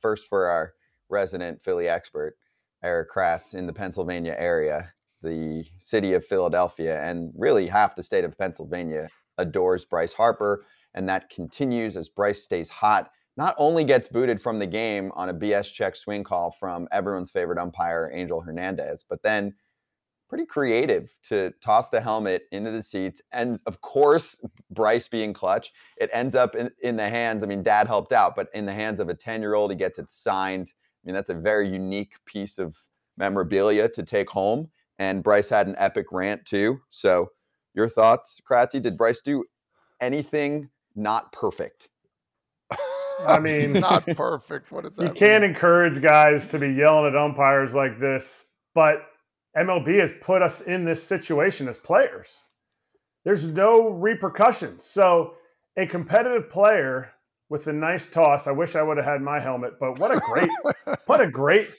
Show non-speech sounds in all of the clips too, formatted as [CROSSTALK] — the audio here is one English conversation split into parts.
first for our resident Philly expert, Eric Kratz, in the Pennsylvania area, the city of Philadelphia, and really half the state of Pennsylvania adores Bryce Harper. And that continues as Bryce stays hot. Not only gets booted from the game on a BS check swing call from everyone's favorite umpire, Angel Hernandez, but then pretty creative to toss the helmet into the seats. And of course, Bryce being clutch, it ends up in, in the hands. I mean, dad helped out, but in the hands of a 10 year old, he gets it signed. I mean, that's a very unique piece of memorabilia to take home. And Bryce had an epic rant too. So, your thoughts, Kratzy? Did Bryce do anything not perfect? I mean, [LAUGHS] not perfect. What is that? You can't encourage guys to be yelling at umpires like this, but MLB has put us in this situation as players. There's no repercussions. So, a competitive player with a nice toss, I wish I would have had my helmet, but what a great, [LAUGHS] what a great,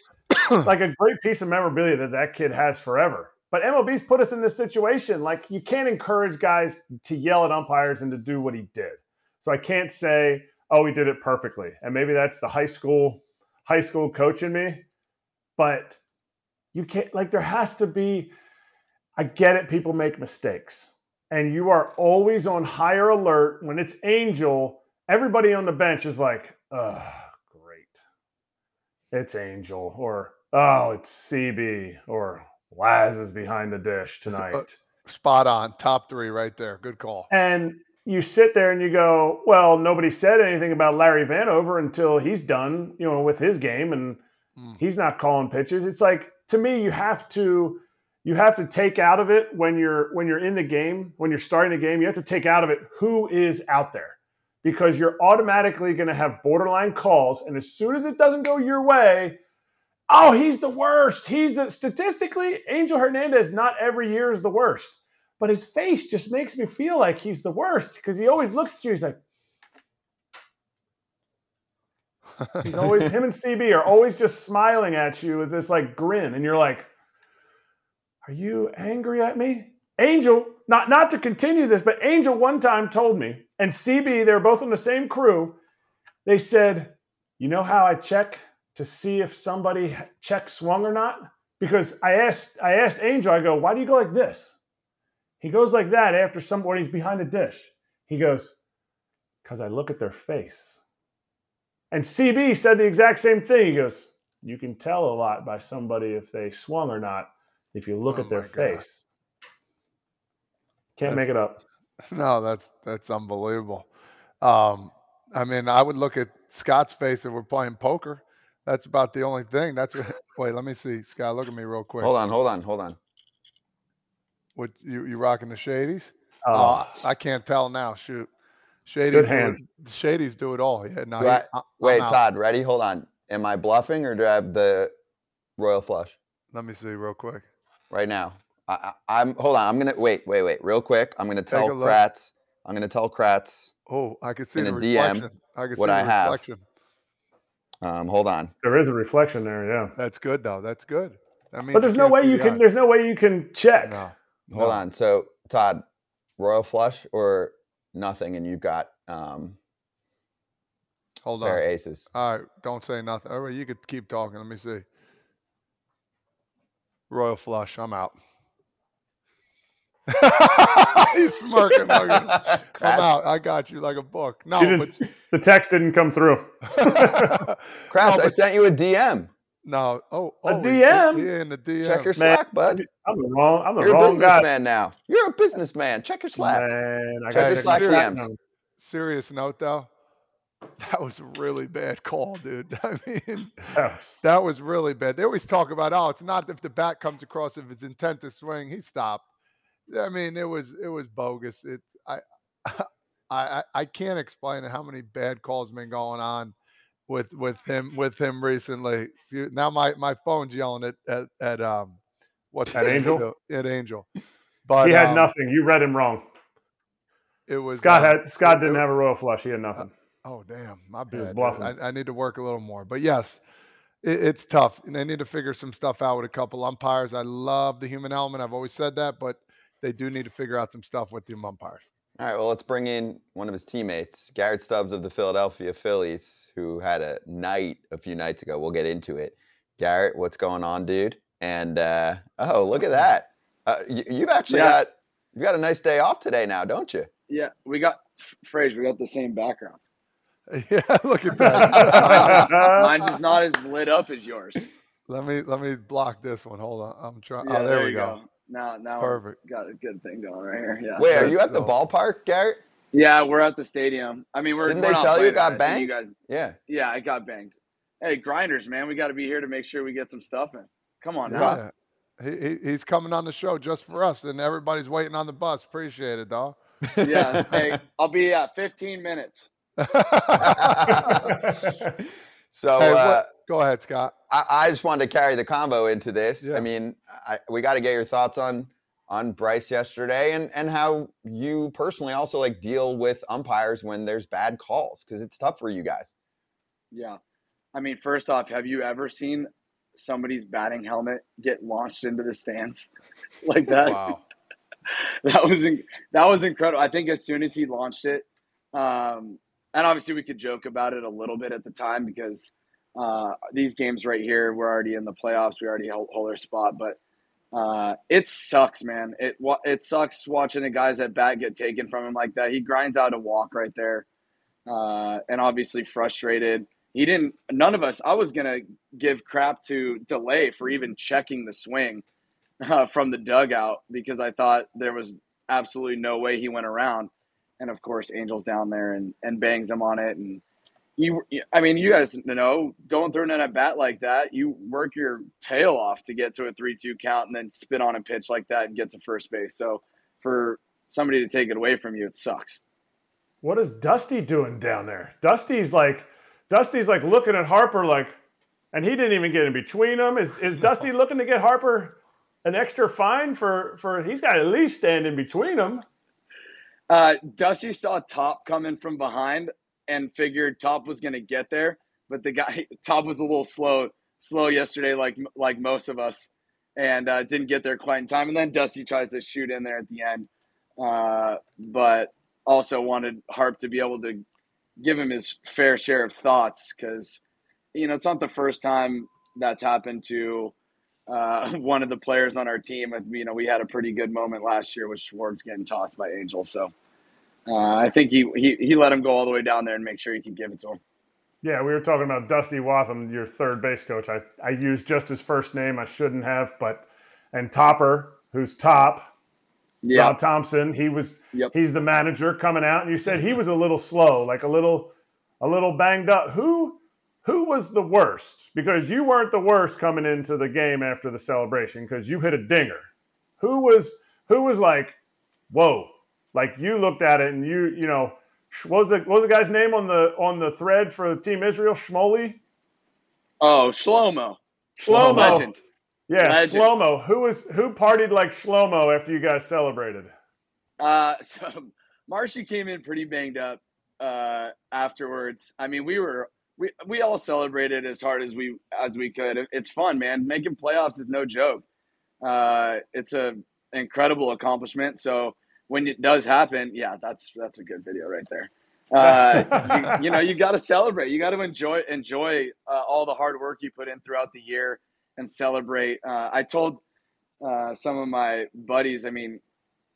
like a great piece of memorabilia that that kid has forever. But MLB's put us in this situation. Like, you can't encourage guys to yell at umpires and to do what he did. So, I can't say, oh, he did it perfectly. And maybe that's the high school, high school coach in me. But you can't like there has to be I get it people make mistakes. And you are always on higher alert when it's Angel, everybody on the bench is like, "Oh, great. It's Angel or oh, it's CB or Laz is behind the dish [LAUGHS] uh, tonight." Spot on. Top 3 right there. Good call. And you sit there and you go, well, nobody said anything about Larry Vanover until he's done, you know, with his game and mm. he's not calling pitches. It's like to me, you have to you have to take out of it when you're when you're in the game, when you're starting the game, you have to take out of it who is out there. Because you're automatically going to have borderline calls. And as soon as it doesn't go your way, oh, he's the worst. He's the statistically, Angel Hernandez, not every year is the worst. But his face just makes me feel like he's the worst because he always looks at you. He's like, He's always him and CB are always just smiling at you with this like grin, and you're like, "Are you angry at me?" Angel, not not to continue this, but Angel one time told me, and CB, they're both on the same crew. They said, "You know how I check to see if somebody check swung or not?" Because I asked I asked Angel, I go, "Why do you go like this?" He goes like that after somebody's behind the dish. He goes, "Because I look at their face." And CB said the exact same thing. He goes, You can tell a lot by somebody if they swung or not if you look oh at their face. Can't that's, make it up. [LAUGHS] No, that's that's unbelievable. Um, I mean, I would look at Scott's face if we're playing poker. That's about the only thing. That's [LAUGHS] wait, let me see. Scott, look at me real quick. Hold on, hold on, hold on. What you you rocking the shadies? Oh, uh, I can't tell now. Shoot. Shady's Good hand. Do, Shady's do it all. Yeah, no, I, wait, Todd, ready? Hold on. Am I bluffing or do I have the royal flush? Let me see real quick. Right now. I, am hold on. I'm gonna wait, wait, wait, real quick. I'm gonna tell Kratz. I'm gonna tell Kratz. Oh, I can see in a DM I can what see I have. Um, hold on. There is a reflection there. Yeah. That's good though. That's good. I mean, but there's no way you can. Eye. There's no way you can check. No. Hold no. on. So Todd, royal flush or nothing, and you've got um, hold on aces. All right, don't say nothing. All right, you could keep talking. Let me see. Royal flush. I'm out. [LAUGHS] He's smirking. Like [LAUGHS] I'm out. I got you like a book. No, but... the text didn't come through. Kratz, [LAUGHS] no, I sent you a DM. No, oh, a oh, DM. Yeah, in the DM. Check your Slack, man, bud. I'm the wrong. I'm the You're wrong a businessman now. You're a businessman. Check your Slack. Man, I Check your Slack DMs. Serious note, though, [LAUGHS] that was a really bad call, dude. [LAUGHS] I mean, yes. that was really bad. They always talk about, oh, it's not if the bat comes across, if it's intent to swing, he stopped. I mean, it was it was bogus. It I [LAUGHS] I I can't explain how many bad calls have been going on with with him with him recently. Now my my phone's yelling at at, at um what's that Angel at Angel, [LAUGHS] but he had um, nothing. You read him wrong. It was Scott uh, had Scott didn't have a royal flush. He had nothing. Uh, oh damn, my bad. I, I, need to work a little more, but yes. It, it's tough, and they need to figure some stuff out with a couple umpires. I love the human element. I've always said that, but they do need to figure out some stuff with the umpires. All right, well, let's bring in one of his teammates, Garrett Stubbs of the Philadelphia Phillies, who had a night a few nights ago. We'll get into it. Garrett, what's going on, dude? And uh, oh, look at that! Uh, you, have actually yeah. got you've got a nice day off today now, don't you? Yeah, we got Frazier. We got the same background. [LAUGHS] Yeah, look at that. [LAUGHS] mine's, just not as lit up as yours. Let me let me block this one. Hold on, I'm trying. Yeah, oh, there, there we go. go. Now, now, perfect. Got a good thing going right here. Yeah. Wait, are you at the ballpark, Garrett? Yeah, we're at the stadium. I mean, we're. Didn't we're they tell you it got banged? You guys. Yeah. Yeah, I got banged. Hey, grinders, man, we got to be here to make sure we get some stuff in. Come on, yeah. now. He, he's coming on the show just for us, and everybody's waiting on the bus. Appreciate it, dog. [LAUGHS] yeah. Hey, I'll be at 15 minutes. [LAUGHS] [LAUGHS] so hey, uh, go ahead, Scott. I, I, just wanted to carry the combo into this. Yeah. I mean, I, we got to get your thoughts on on Bryce yesterday and and how you personally also like deal with umpires when there's bad calls because it's tough for you guys. Yeah. I mean, first off, have you ever seen somebody's batting helmet get launched into the stands [LAUGHS] like that? Wow. [LAUGHS] that was in, that was incredible. I think as soon as he launched it, um, and obviously we could joke about it a little bit at the time because uh, these games right here, we're already in the playoffs. We already hold, hold our spot, but uh, it sucks, man. It it sucks watching the guys at bat get taken from him like that. He grinds out a walk right there, uh, and obviously frustrated. He didn't. None of us. I was gonna give crap to delay for even checking the swing uh, from the dugout because I thought there was absolutely no way he went around. And of course, Angel's down there and and bangs him on it and you I mean, you guys know going through an at bat like that, you work your tail off to get to a three-two count and then spit on a pitch like that and get to first base. So for somebody to take it away from you, it sucks. What is Dusty doing down there? Dusty's like Dusty's like looking at Harper like, and he didn't even get in between them. Is is Dusty looking to get Harper an extra fine for for he's got at least stand in between them? Uh, Dusty saw Top coming from behind and figured Top was going to get there, but the guy [LAUGHS] Top was a little slow slow yesterday, like like most of us, and uh, didn't get there quite in time. And then Dusty tries to shoot in there at the end, uh, but also wanted Harp to be able to give him his fair share of thoughts because you know it's not the first time that's happened to uh, [LAUGHS] one of the players on our team. And you know, we had a pretty good moment last year with Schwarbs getting tossed by Angel, so uh, I think he, he he let him go all the way down there and make sure he could give it to him. Yeah, we were talking about Dusty Wathan, your third base coach. I, I used just his first name. I shouldn't have, but and Topper, who's top, yep. Rob Thomson. He was yep. he's the manager coming out, and you said he was a little slow, like a little a little banged up. Who who was the worst? Because you weren't the worst coming into the game after the celebration because you hit a dinger. Who was who was like, whoa, like you looked at it and you, you know, what was the what was the guy's name on the on the thread for Team Israel? Shmoli. Oh, Shlomo. Shlomo. Legend. Yeah, Legend. Shlomo. Who was who partied like Shlomo after you guys celebrated? Uh, [LAUGHS] so Marshy came in pretty banged up uh, afterwards. I mean, we were we we all celebrated as hard as we as we could. It's fun, man. Making playoffs is no joke. Uh, it's a incredible accomplishment. So when it does happen, yeah, that's that's a good video right there. [LAUGHS] Uh, you, you, know, you got to celebrate. You got to enjoy enjoy uh, all the hard work you put in throughout the year and celebrate. Uh, I told uh, some of my buddies, I mean,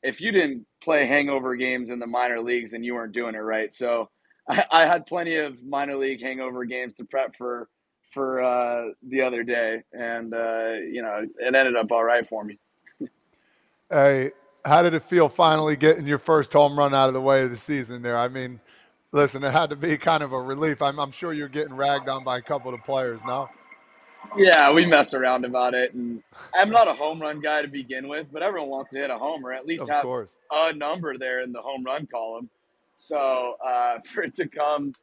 if you didn't play hangover games in the minor leagues, then you weren't doing it right. So I, I had plenty of minor league hangover games to prep for for uh, the other day, and uh, you know, it ended up all right for me. Hey, how did it feel finally getting your first home run out of the way of the season there? I mean, listen, it had to be kind of a relief. I'm, I'm sure you're getting ragged on by a couple of players now. Yeah, we mess around about it, and I'm not a home run guy to begin with, but everyone wants to hit a homer, at least of have course. a number there in the home run column. So uh, [LAUGHS] for it to come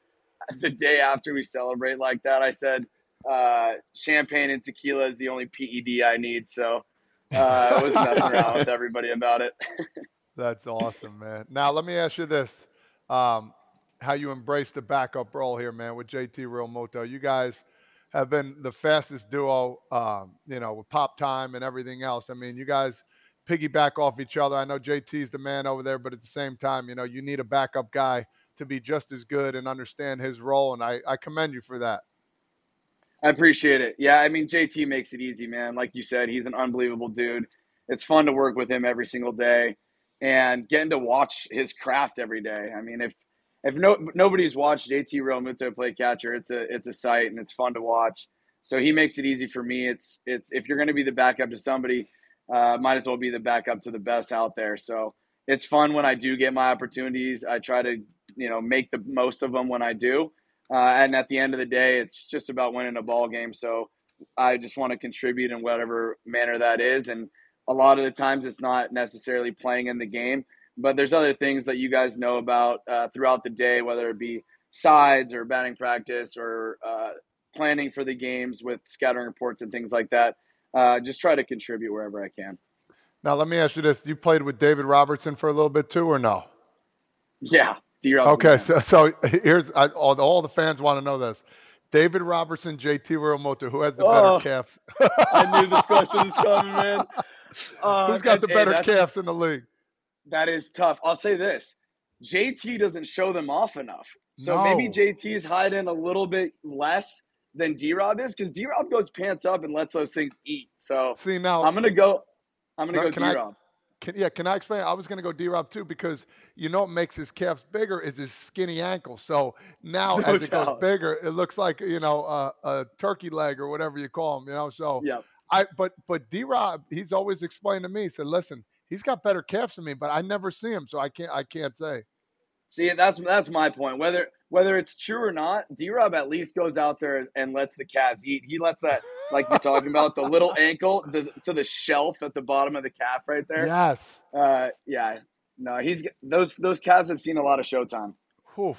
the day after we celebrate like that, I said uh, champagne and tequila is the only PED I need. So uh, I was messing around [LAUGHS] with everybody about it. [LAUGHS] That's awesome, man. Now let me ask you this: um, how you embrace the backup role here, man, with JT Realmuto. You guys have been the fastest duo, um, you know, with pop time and everything else. I mean, you guys piggyback off each other. I know JT's the man over there, but at the same time, you know, you need a backup guy to be just as good and understand his role. And I, I commend you for that. I appreciate it. Yeah, I mean, JT makes it easy, man. Like you said, he's an unbelievable dude. It's fun to work with him every single day and getting to watch his craft every day. I mean, if if no nobody's watched JT Realmuto play catcher, it's a it's a sight and it's fun to watch. So he makes it easy for me. It's it's if you're going to be the backup to somebody, uh, might as well be the backup to the best out there. So it's fun when I do get my opportunities. I try to you know make the most of them when I do. Uh, and at the end of the day, it's just about winning a ball game. So I just want to contribute in whatever manner that is. And a lot of the times, it's not necessarily playing in the game, but there's other things that you guys know about uh, throughout the day, whether it be sides or batting practice or uh, planning for the games with scouting reports and things like that. Uh, just try to contribute wherever I can. Now, let me ask you this: You played with David Robertson for a little bit too, or no? Yeah, Okay, so so here's I, all, all the fans want to know this. David Robertson, JT Realmuto, who has the better oh, calf? [LAUGHS] I knew this question was coming, man. Uh, [LAUGHS] Who's got the better hey, calves in the league? That is tough. I'll say this: JT doesn't show them off enough, so no. maybe JT is hiding a little bit less than D Rob is because D Rob goes pants up and lets those things eat. So see now, I'm gonna go. I'm gonna go D Rob. Can, yeah, can I explain? I was going to go D Rob too because you know what makes his calves bigger is his skinny ankle. So now no as doubt. it goes bigger, it looks like you know uh, a turkey leg or whatever you call him. You know, so yeah. I but but D Rob, he's always explained to me. He said, "Listen, he's got better calves than me, but I never see him, so I can't I can't say." See, that's that's my point. Whether whether it's true or not, D Rob at least goes out there and lets the calves eat. He lets that, like you're talking about, the little [LAUGHS] ankle the, to the shelf at the bottom of the calf right there. Yes. Uh, yeah. No, he's those those calves have seen a lot of showtime. Oof.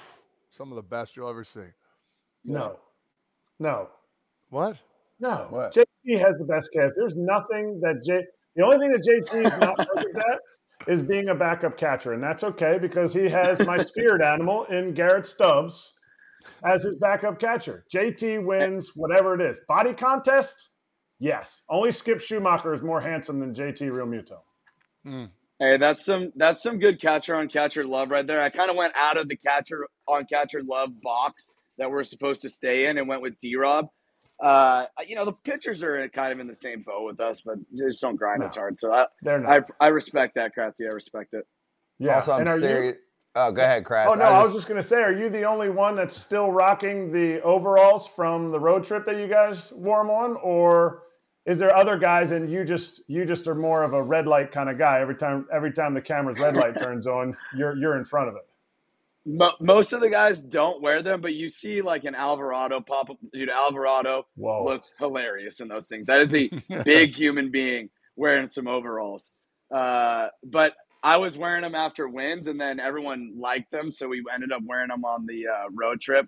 Some of the best you'll ever see. No. No. What? No. What? JT has the best calves. There's nothing that J. The only thing that JT is not [LAUGHS] perfect at is being a backup catcher, and that's okay because he has my spirit [LAUGHS] animal in Garrett Stubbs as his backup catcher. JT wins whatever it is. Body contest, yes. Only Skip Schumaker is more handsome than JT Realmuto. Mm. Hey, that's some that's some good catcher on catcher love right there. I kind of went out of the catcher on catcher love box that we're supposed to stay in and went with D Rob uh, you know, the pitchers are kind of in the same boat with us, but just don't grind no, as hard. So I, they're not. I, I respect that, Kratzy. I respect it. Yeah. Also, I'm serious. You, oh, go ahead, Kratz. Oh no, I, just, I was just gonna say, are you the only one that's still rocking the overalls from the road trip that you guys wore them on, or is there other guys and you just you just are more of a red light kind of guy? Every time every time the camera's red light [LAUGHS] turns on, you're you're in front of it most of the guys don't wear them, but you see like an Alvarado pop up. Dude, Alvarado Whoa. looks hilarious in those things. That is a [LAUGHS] big human being wearing some overalls. Uh, but I was wearing them after wins, and then everyone liked them, so we ended up wearing them on the uh, road trip.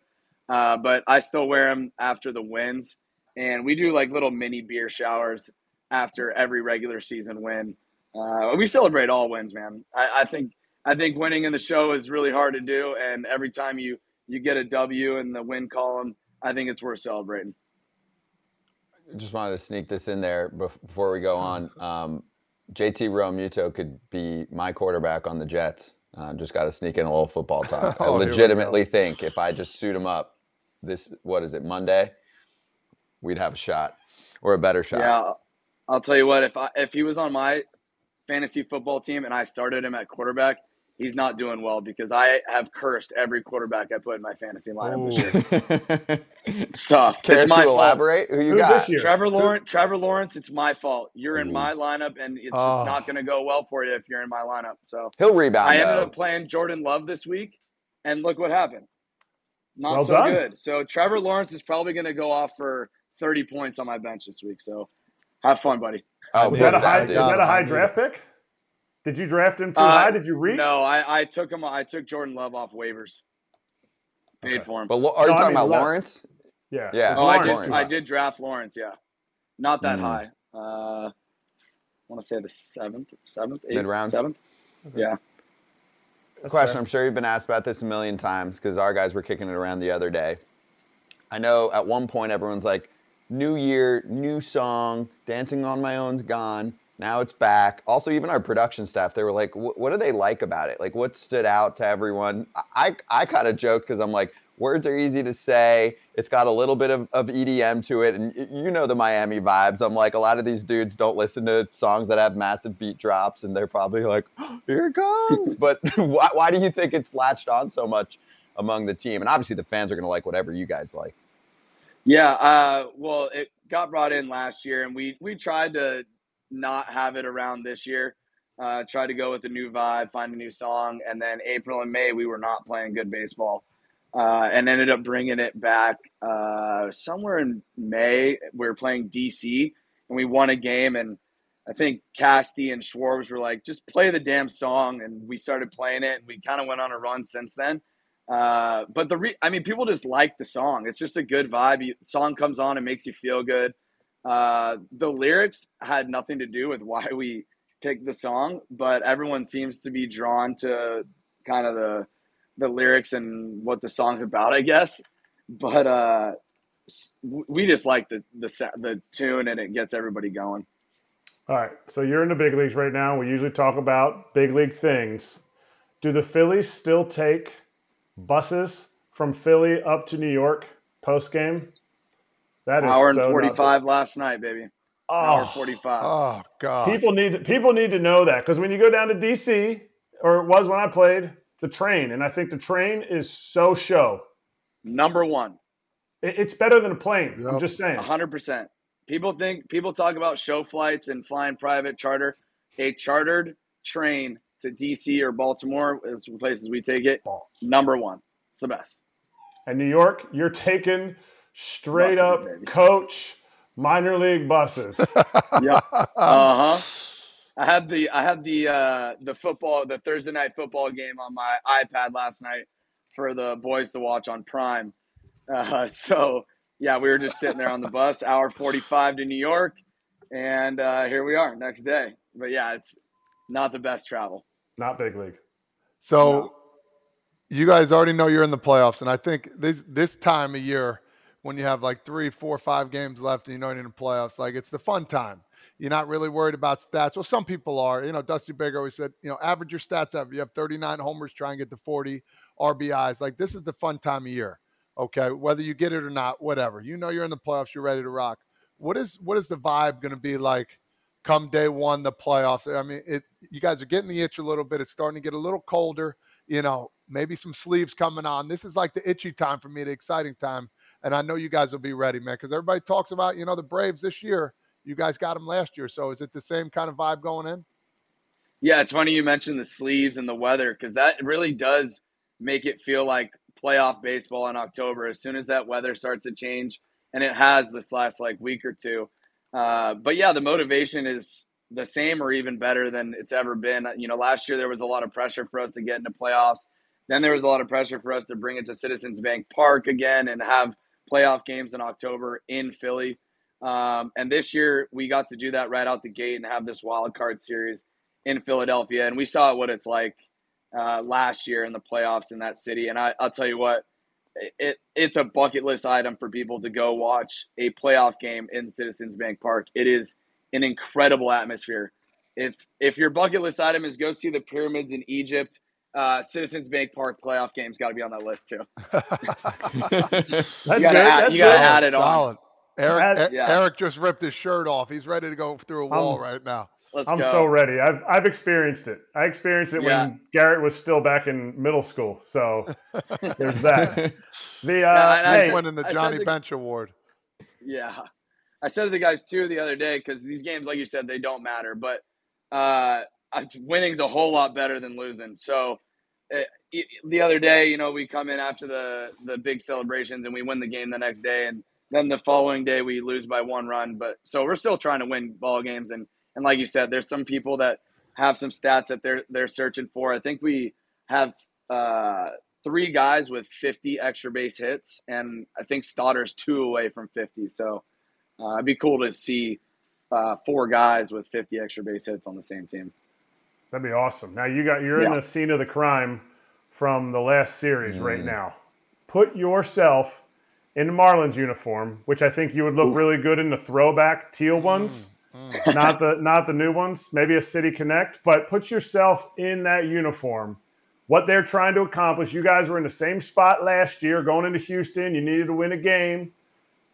Uh, but I still wear them after the wins, and we do like little mini beer showers after every regular season win. Uh, we celebrate all wins, man. I, I think I think winning in the show is really hard to do, and every time you you get a W in the win column, I think it's worth celebrating. Just wanted to sneak this in there before we go on. Um, JT Realmuto could be my quarterback on the Jets. Uh, just got to sneak in a little football talk. [LAUGHS] oh, I legitimately think if I just suit him up, this what is it Monday, we'd have a shot or a better shot. Yeah, I'll tell you what. If I if he was on my fantasy football team and I started him at quarterback, he's not doing well because I have cursed every quarterback I put in my fantasy lineup this year. it's tough. Care it's my to elaborate? Who you Who got? Trevor Lawrence. Trevor Lawrence. It's my fault. You're in my lineup, and it's oh. just ah. not going to go well for you if you're in my lineup. So he'll rebound. I ended up playing Jordan Love this week, and look what happened. Not well so done. good. So Trevor Lawrence is probably going to go off for 30 points on my bench this week. So have fun, buddy. Oh, is that a high? Is that a high draft pick? Did you draft him too uh, high? Did you reach? No, I, I took him. I took Jordan Love off waivers. Paid okay. for him. But are you no, talking I mean, about Lawrence? Yeah. Yeah. Oh, I did. I did draft Lawrence. Yeah, not that mm. high. Uh, I want to say the seventh, seventh, eighth, mid round, seventh. Okay. Yeah. That's Question: fair. I'm sure you've been asked about this a million times because our guys were kicking it around the other day. I know at one point everyone's like, "New year, new song, dancing on my own's gone." Now it's back. Also, even our production staff, they were like, "What do they like about it? Like, what stood out to everyone?" I I kind of joked because I'm like, words are easy to say. It's got a little bit of, of EDM to it, and you know the Miami vibes. I'm like, a lot of these dudes don't listen to songs that have massive beat drops, and they're probably like, oh, "Here it comes." [LAUGHS] but [LAUGHS] why, why do you think it's latched on so much among the team? And obviously, the fans are going to like whatever you guys like. Yeah, uh, well, it got brought in last year, and we we tried to not have it around this year. Uh, tried to go with a new vibe, find a new song, and then April and May we were not playing good baseball, uh, and ended up bringing it back uh, somewhere in May. We were playing DC, and we won a game, and I think Casty and Schwarbs were like, "Just play the damn song," and we started playing it, and we kind of went on a run since then. Uh, but the re- I mean, people just like the song. It's just a good vibe. You, song comes on, it makes you feel good. Uh, the lyrics had nothing to do with why we picked the song, but everyone seems to be drawn to kind of the the lyrics and what the song's about, I guess. But uh, we just like the the the tune and it gets everybody going. All right, so you're in the big leagues right now. We usually talk about big league things. Do the Phillies still take buses from Philly up to New York post game? That is hour and so forty five last night, baby. Oh, hour forty five. Oh god. People need to, people need to know that because when you go down to DC, or it was when I played the train, and I think the train is so show. Number one. It, it's better than a plane. Yep. I'm just saying. hundred percent. People think people talk about show flights and flying private charter. A chartered train to DC or Baltimore is the places we take it. Oh. Number one. It's the best. And New York, you're taking straight up coach minor league buses. [LAUGHS] yeah. Uh huh. I had the I had the uh, the football the Thursday night football game on my iPad last night for the boys to watch on Prime. Uh, [LAUGHS] so yeah, we were just sitting there on the bus, hour forty five to New York, and uh, here we are next day. But yeah, it's not the best travel. Not big league. So no. you guys already know you're in the playoffs, and I think this this time of year when you have like three, four, five games left and you know you're in the playoffs. Like it's the fun time. You're not really worried about stats. Well, some people are. You know, Dusty Baker always said, you know, average your stats up. You have 39 homers, try and get to 40 RBIs. Like this is the fun time of year. Okay, whether you get it or not, whatever. You know you're in the playoffs. You're ready to rock. What is what is the vibe going to be like? Come day one, the playoffs. I mean, it. You guys are getting the itch a little bit. It's starting to get a little colder. You know, maybe some sleeves coming on. This is like the itchy time for me, the exciting time and I know you guys will be ready, man, because everybody talks about, you know, the Braves this year. You guys got them last year. So is it the same kind of vibe going in? Yeah, it's funny you mentioned the sleeves and the weather because that really does make it feel like playoff baseball in October as soon as that weather starts to change. And it has this last like week or two. Uh, but yeah, the motivation is the same or even better than it's ever been. You know, last year there was a lot of pressure for us to get into playoffs. Then there was a lot of pressure for us to bring it to Citizens Bank Park again and have playoff games in October in Philly. Um, and this year we got to do that right out the gate and have this wild card series in Philadelphia. And we saw what it's like uh, last year in the playoffs in that city. And I, will tell you what, it it's a bucket list item for people to go watch a playoff game in Citizens Bank Park. It is an incredible atmosphere. If if your bucket list item is go see the pyramids in Egypt uh, Citizens Bank Park playoff games got to be on that list too. [LAUGHS] [LAUGHS] That's you got to add, you gotta add it Solid. on. Eric, yeah. Eric just ripped his shirt off. He's ready to go through a wall right now. Let's I'm go. so ready. I've I've experienced it. I experienced it yeah. when Garrett was still back in middle school. So [LAUGHS] there's that. The uh, no, hey, winning the Johnny Bench Award. Yeah, I said to the guys too the other day because these games, like you said, they don't matter. But uh, winning's a whole lot better than losing. So uh, the other day, you know, we come in after the the big celebrations and we win the game the next day, and then the following day we lose by one run. But so we're still trying to win ball games, and and like you said, there's some people that have some stats that they're they're searching for. I think we have uh, three guys with 50 extra base hits, and I think Stotter's two away from 50. So uh, it'd be cool to see uh, four guys with 50 extra base hits on the same team. That'd be awesome. Now you got you're yeah. in the scene of the crime from the last series mm. right now. Put yourself in Marlins uniform, which I think you would look Ooh. really good in the throwback teal mm. ones. mm. not the not the new ones. Maybe a City Connect, but put yourself in that uniform. What they're trying to accomplish. You guys were in the same spot last year, going into Houston. You needed to win a game.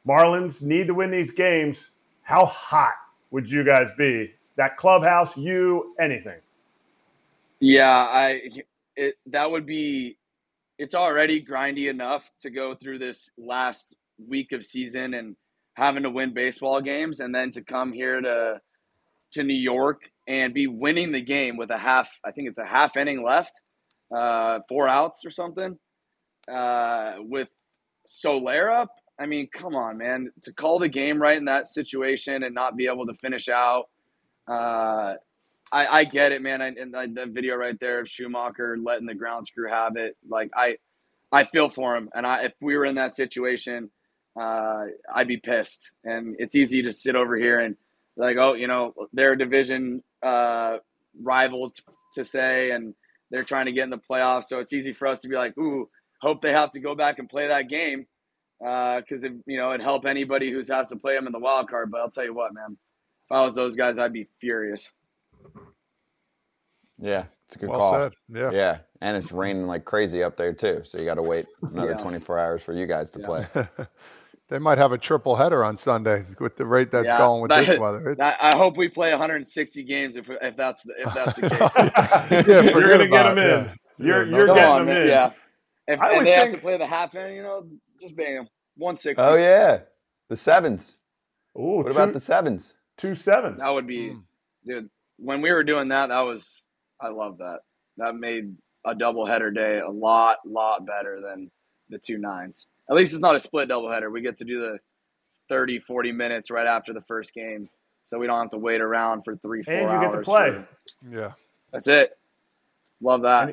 Marlins need to win these games. How hot would you guys be? That clubhouse, you, anything? Yeah, I it that would be it's already grindy enough to go through this last week of season and having to win baseball games and then to come here to to New York and be winning the game with a half I think it's a half inning left, uh, four outs or something. Uh, with Soler up, I mean, come on, man. To call the game right in that situation and not be able to finish out. Uh, I, I get it, man. I, and the video right there of Schumaker letting the ground screw have it. Like I, I feel for him. And I, if we were in that situation, uh, I'd be pissed. And it's easy to sit over here and like, oh, you know, they're a division uh, rival t- to say, and they're trying to get in the playoffs. So it's easy for us to be like, ooh, hope they have to go back and play that game because uh, it you know it'd help anybody who has to play them in the wild card. But I'll tell you what, man, if I was those guys, I'd be furious. Yeah, it's a good well call. Said. Yeah, yeah, and it's raining like crazy up there too, so you got to wait another yeah. 24 hours for you guys to yeah. play. [LAUGHS] they might have a triple header on Sunday with the rate that's yeah, going with that, this [LAUGHS] weather. I hope we play 160 games if, if that's the, if that's the [LAUGHS] case. yeah, you're gonna get them in. You're you're getting on, them in. Yeah. If, and they think... have to play the half inning, you know, just bang them. 160. Oh yeah, the sevens. Ooh, what two, about the sevens? Two sevens. That would be, mm. dude. When we were doing that, that was I love that. That made a double header day a lot, lot better than the two nines. At least it's not a split double header. We get to do the 30, 40 minutes right after the first game. So we don't have to wait around for three, four and you get to play. For, yeah. That's it. Love that.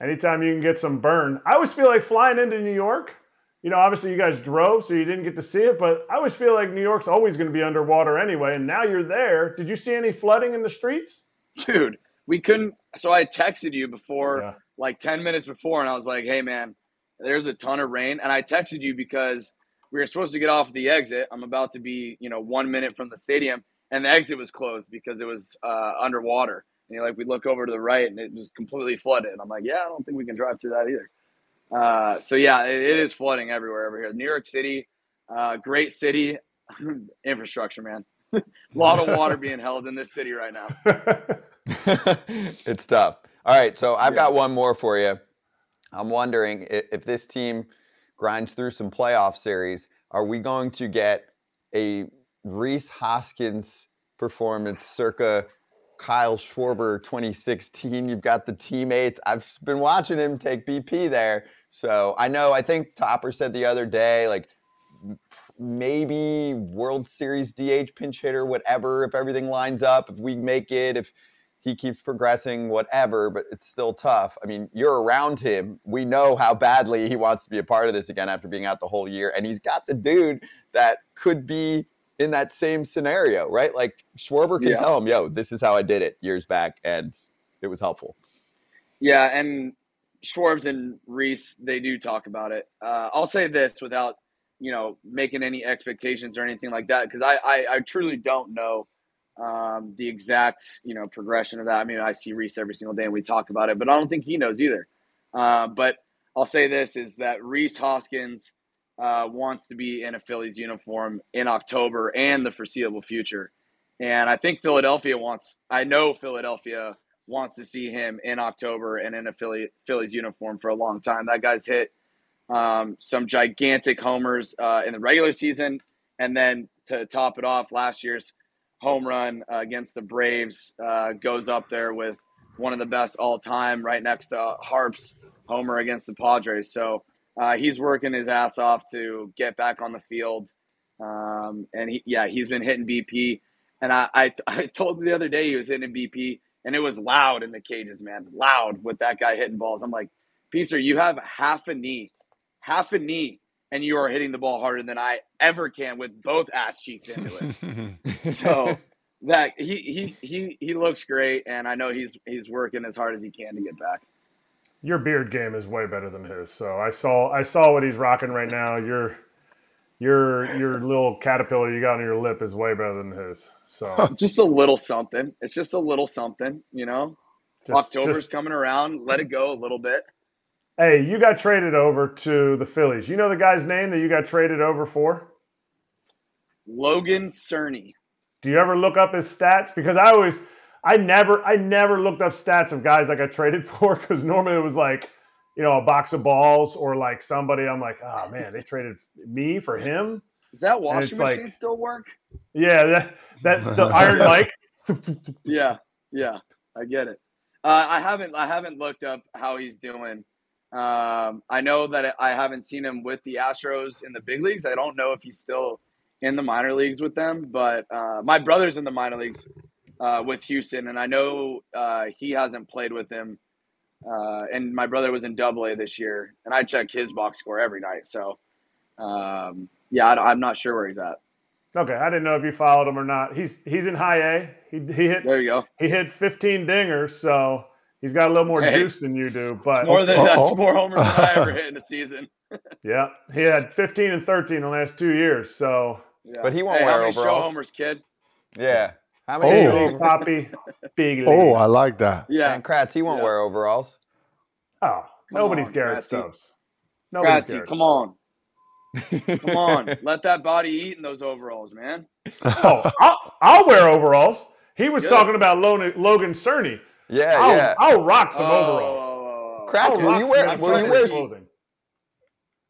Any, anytime you can get some burn. I always feel like flying into New York you know, obviously you guys drove, so you didn't get to see it, but I always feel like New York's always going to be underwater anyway. And now you're there. Did you see any flooding in the streets? Dude, we couldn't. So I texted you before, yeah. like 10 minutes before, and I was like, hey, man, there's a ton of rain. And I texted you because we were supposed to get off the exit. I'm about to be, you know, one minute from the stadium, and the exit was closed because it was uh, underwater. And you're like, we look over to the right, and it was completely flooded. And I'm like, yeah, I don't think we can drive through that either. Uh, so yeah, it, it is flooding everywhere over here. New York City, uh, great city, [LAUGHS] infrastructure, man. a [LAUGHS] lot of water being held in this city right now. [LAUGHS] it's tough. All right, so I've yeah. got one more for you. I'm wondering if, if this team grinds through some playoff series, are we going to get a Rhys Hoskins performance circa Kyle Schwarber 2016? You've got the teammates. I've been watching him take BP there. So I know, I think Topper said the other day, like maybe World Series DH pinch hitter, whatever, if everything lines up, if we make it, if he keeps progressing, whatever, but it's still tough. I mean, you're around him. We know how badly he wants to be a part of this again after being out the whole year. And he's got the dude that could be in that same scenario, right? Like Schwarber can yeah. tell him, yo, this is how I did it years back. And it was helpful. Yeah. And Schwarbs and Rhys, they do talk about it. Uh, I'll say this without, you know, making any expectations or anything like that, because I, I, I, truly don't know um, the exact, you know, progression of that. I mean, I see Rhys every single day and we talk about it, but I don't think he knows either. Uh, but I'll say this is that Rhys Hoskins uh, wants to be in a Phillies uniform in October and the foreseeable future. And I think Philadelphia wants, I know Philadelphia wants to see him in October and in a Philly, Phillies uniform for a long time. That guy's hit um, some gigantic homers uh, in the regular season. And then to top it off, last year's home run uh, against the Braves uh, goes up there with one of the best all time, right next to Harp's homer against the Padres. So uh, he's working his ass off to get back on the field. Um, and he, yeah, he's been hitting BP. And I, I, [LAUGHS] I told him the other day he was hitting BP and it was loud in the cages, man, loud with that guy hitting balls. I'm like, Peacer, you have half a knee, half a knee, and you are hitting the ball harder than I ever can with both ass cheeks into it. [LAUGHS] so that he he he he looks great, and I know he's he's working as hard as he can to get back. Your beard game is way better than his. So I saw I saw what he's rocking right now. You're your your little caterpillar you got on your lip is way better than his. So [LAUGHS] just a little something. It's just a little something, you know. Just, October's just, coming around. Let it go a little bit. Hey, you got traded over to the Phillies. You know the guy's name that you got traded over for? Logan Cerny. Do you ever look up his stats? Because I always, I never, I never looked up stats of guys I got traded [LAUGHS] for because normally it was like, you know, a box of balls or like somebody. I'm like, oh man, they traded me for him. Does that washing machine like, still work? Yeah, that that the Iron [LAUGHS] Mike. yeah, yeah, I get it. Uh, I haven't I haven't looked up how he's doing. Um, I know that I haven't seen him with the Astros in the big leagues. I don't know if he's still in the minor leagues with them, but uh, my brother's in the minor leagues uh, with Houston, and I know uh, he hasn't played with him. Uh, and my brother was in Double A this year, and I check his box score every night. So, um, yeah, I, am not sure where he's at. Okay, I didn't know if you followed him or not. He's he's in High A. He he hit. There you go. He hit 15 dingers, so he's got a little more hey, juice than you do. But more than that's more homers than I ever [LAUGHS] hit in a season. [LAUGHS] yeah, he had 15 and 13 the last two years. So, yeah. but he won't hey, wear overalls. Show homers, kid. Yeah. How many oh. show copy? Big. Oh, I like that. Yeah, and Kratz, he won't yeah. wear overalls. Oh, come nobody's on, Garrett Kratzy. Stubbs. Nobody's Kratzy, Garrett. come on. Come [LAUGHS] on, let that body eat in those overalls, man. oh, I'll, I'll, wear overalls. He was Good. talking about Logan Cerny. Yeah, I'll, yeah. I'll rock some oh, overalls. Crack, will you wear? Will you wear? Clothing.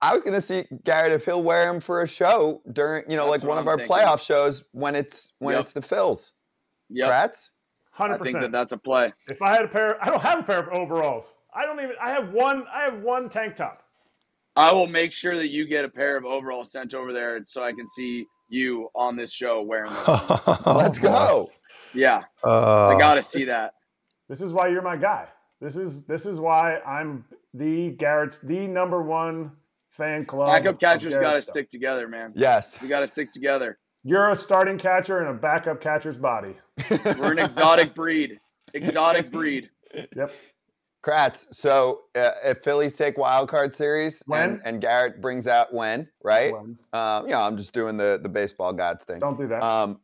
I was gonna see Garrett if he'll wear them for a show during, you know, That's like one I'm of our thinking. playoff shows when it's when yep. it's the Phils. Yeah, Kratz. Hundred percent. I think that that's a play. If I had a pair, I don't have a pair of overalls. I don't even. I have one. I have one tank top. I will make sure that you get a pair of overalls sent over there so I can see you on this show wearing those. [LAUGHS] Let's go. Yeah. Uh, I got to see that. This is why you're my guy. This is this is why I'm the Garrett's the number one fan club. Backup catchers got to stick together, man. Yes. We got to stick together. You're a starting catcher in a backup catcher's body. [LAUGHS] We're an exotic breed. Exotic breed. Yep. Kratz, so uh, if Phillies take wild card series and, and, Garrett brings out when, right? When? Um, you know, I'm just doing the the baseball gods thing. Don't do that. Um,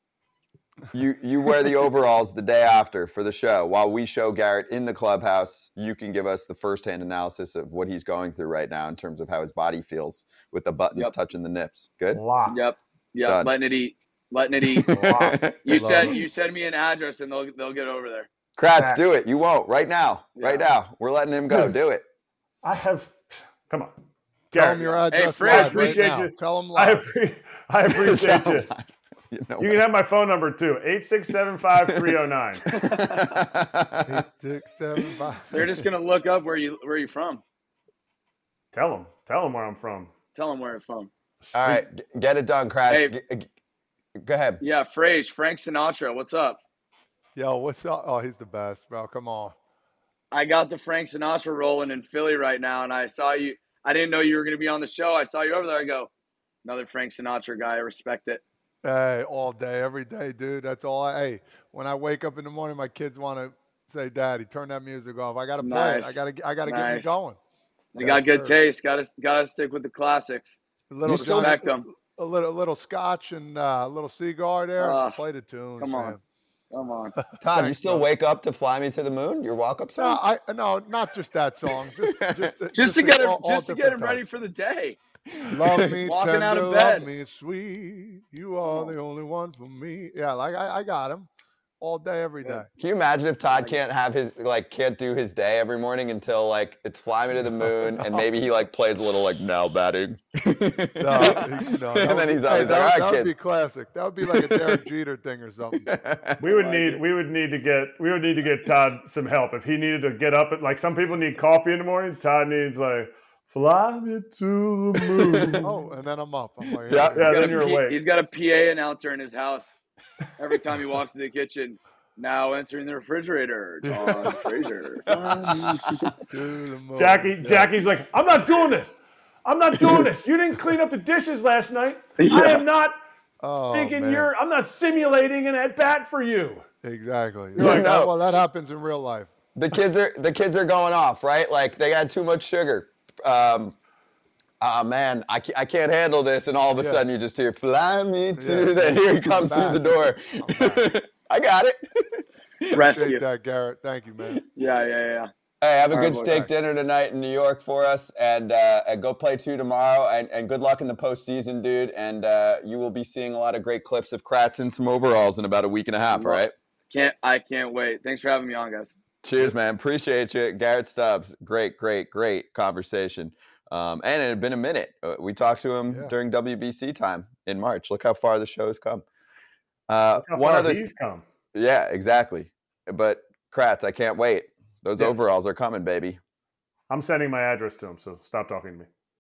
you you wear the overalls the day after for the show. While we show Garrett in the clubhouse, you can give us the firsthand analysis of what he's going through right now in terms of how his body feels with the buttons yep. touching the nips. Good. Wow. Yep. Yep. Done. Letting it eat. Letting it eat. [LAUGHS] you said you send me an address and they'll they'll get over there. Kratz, do it. You won't right now. Yeah. Right now. We're letting him go. Do it. I have. Come on. Tell him your address. Hey, Fred, I appreciate right you. Tell him live. I, appre- I [LAUGHS] appreciate you. You, know you can have my phone number too 8675 309. [LAUGHS] 8675. They're just going to look up where you where you from. Tell them. Tell them where I'm from. Tell them where I'm from. All right. Get it done, Kratz. Hey, Go ahead. Yeah, Frage, Frank Sinatra. What's up? Yo, what's up? Oh, he's the best, bro. Come on. I got the Frank Sinatra rolling in Philly right now, and I saw you. I didn't know you were going to be on the show. I saw you over there. I go, another Frank Sinatra guy. I respect it. Hey, all day, every day, dude. That's all. I, hey, when I wake up in the morning, my kids want to say, "Daddy, turn that music off." I got to play. Nice. I got to. I got to nice. get me going. You got good sure. taste. Got to. Got to stick with the classics. A little you respect them. A little, a little scotch and uh, a little cigar there. Uh, play the tunes. Come on. Man. Come on, [LAUGHS] Todd. you still wake up to "Fly Me to the Moon"? Your walk-up song? No, I no, not just that song. Just, [LAUGHS] just, just, just to get him, all, just all to get him ready for the day. [LAUGHS] Love me, walking tender, out of bed. Love me, sweet. You are the only one for me. Yeah, like I, I got him all day, every day. Can you imagine if Todd can't have his like can't do his day every morning until like it's fly me to the [LAUGHS] moon and maybe he like plays a little like now batting. [LAUGHS] no, no, and then he's always hey, like, that, that would be classic. That would be like a Derek Jeter thing or something. [LAUGHS] We would need we would need to get we would need to get Todd some help if he needed to get up at like some people need coffee in the morning. Todd needs like. Fly me to the moon. oh, and then I'm up. I'm like, yeah, yeah. Then you're awake. He's got a PA announcer in his house every time he walks to the kitchen. Now entering the refrigerator, John [LAUGHS] Frazier. Jackie, Jackie's like, I'm not doing this. I'm not doing this. You didn't clean up the dishes last night. Yeah. I am not oh, thinking man. you're. I'm not simulating an at bat for you. Exactly. You're like, no. well, that happens in real life. The kids are the kids are going off, right? Like they got too much sugar. Um, ah man, I can't, I can't handle this, and all of a yeah. sudden you just hear fly me to. Yeah. Then here he comes through the door. [LAUGHS] I got it. [LAUGHS] Rescue that, Garrett. Thank you, man. Yeah, yeah, yeah. Hey, have a good steak dinner tonight in New York for us, and, uh, and go play two tomorrow. And, and good luck in the postseason, dude. And uh, you will be seeing a lot of great clips of Kratz in some overalls in about a week and a half. All right. Can't I can't wait. Thanks for having me on, guys. Cheers, man. Appreciate you, Garrett Stubbs. Great, great, great conversation. Um, and it had been a minute. Uh, we talked to him yeah. during WBC time in March. Look how far the show's come. Uh, one other, he's come. Yeah, exactly. But Kratz, I can't wait. Those yeah. overalls are coming, baby. I'm sending my address to him, so stop talking to me.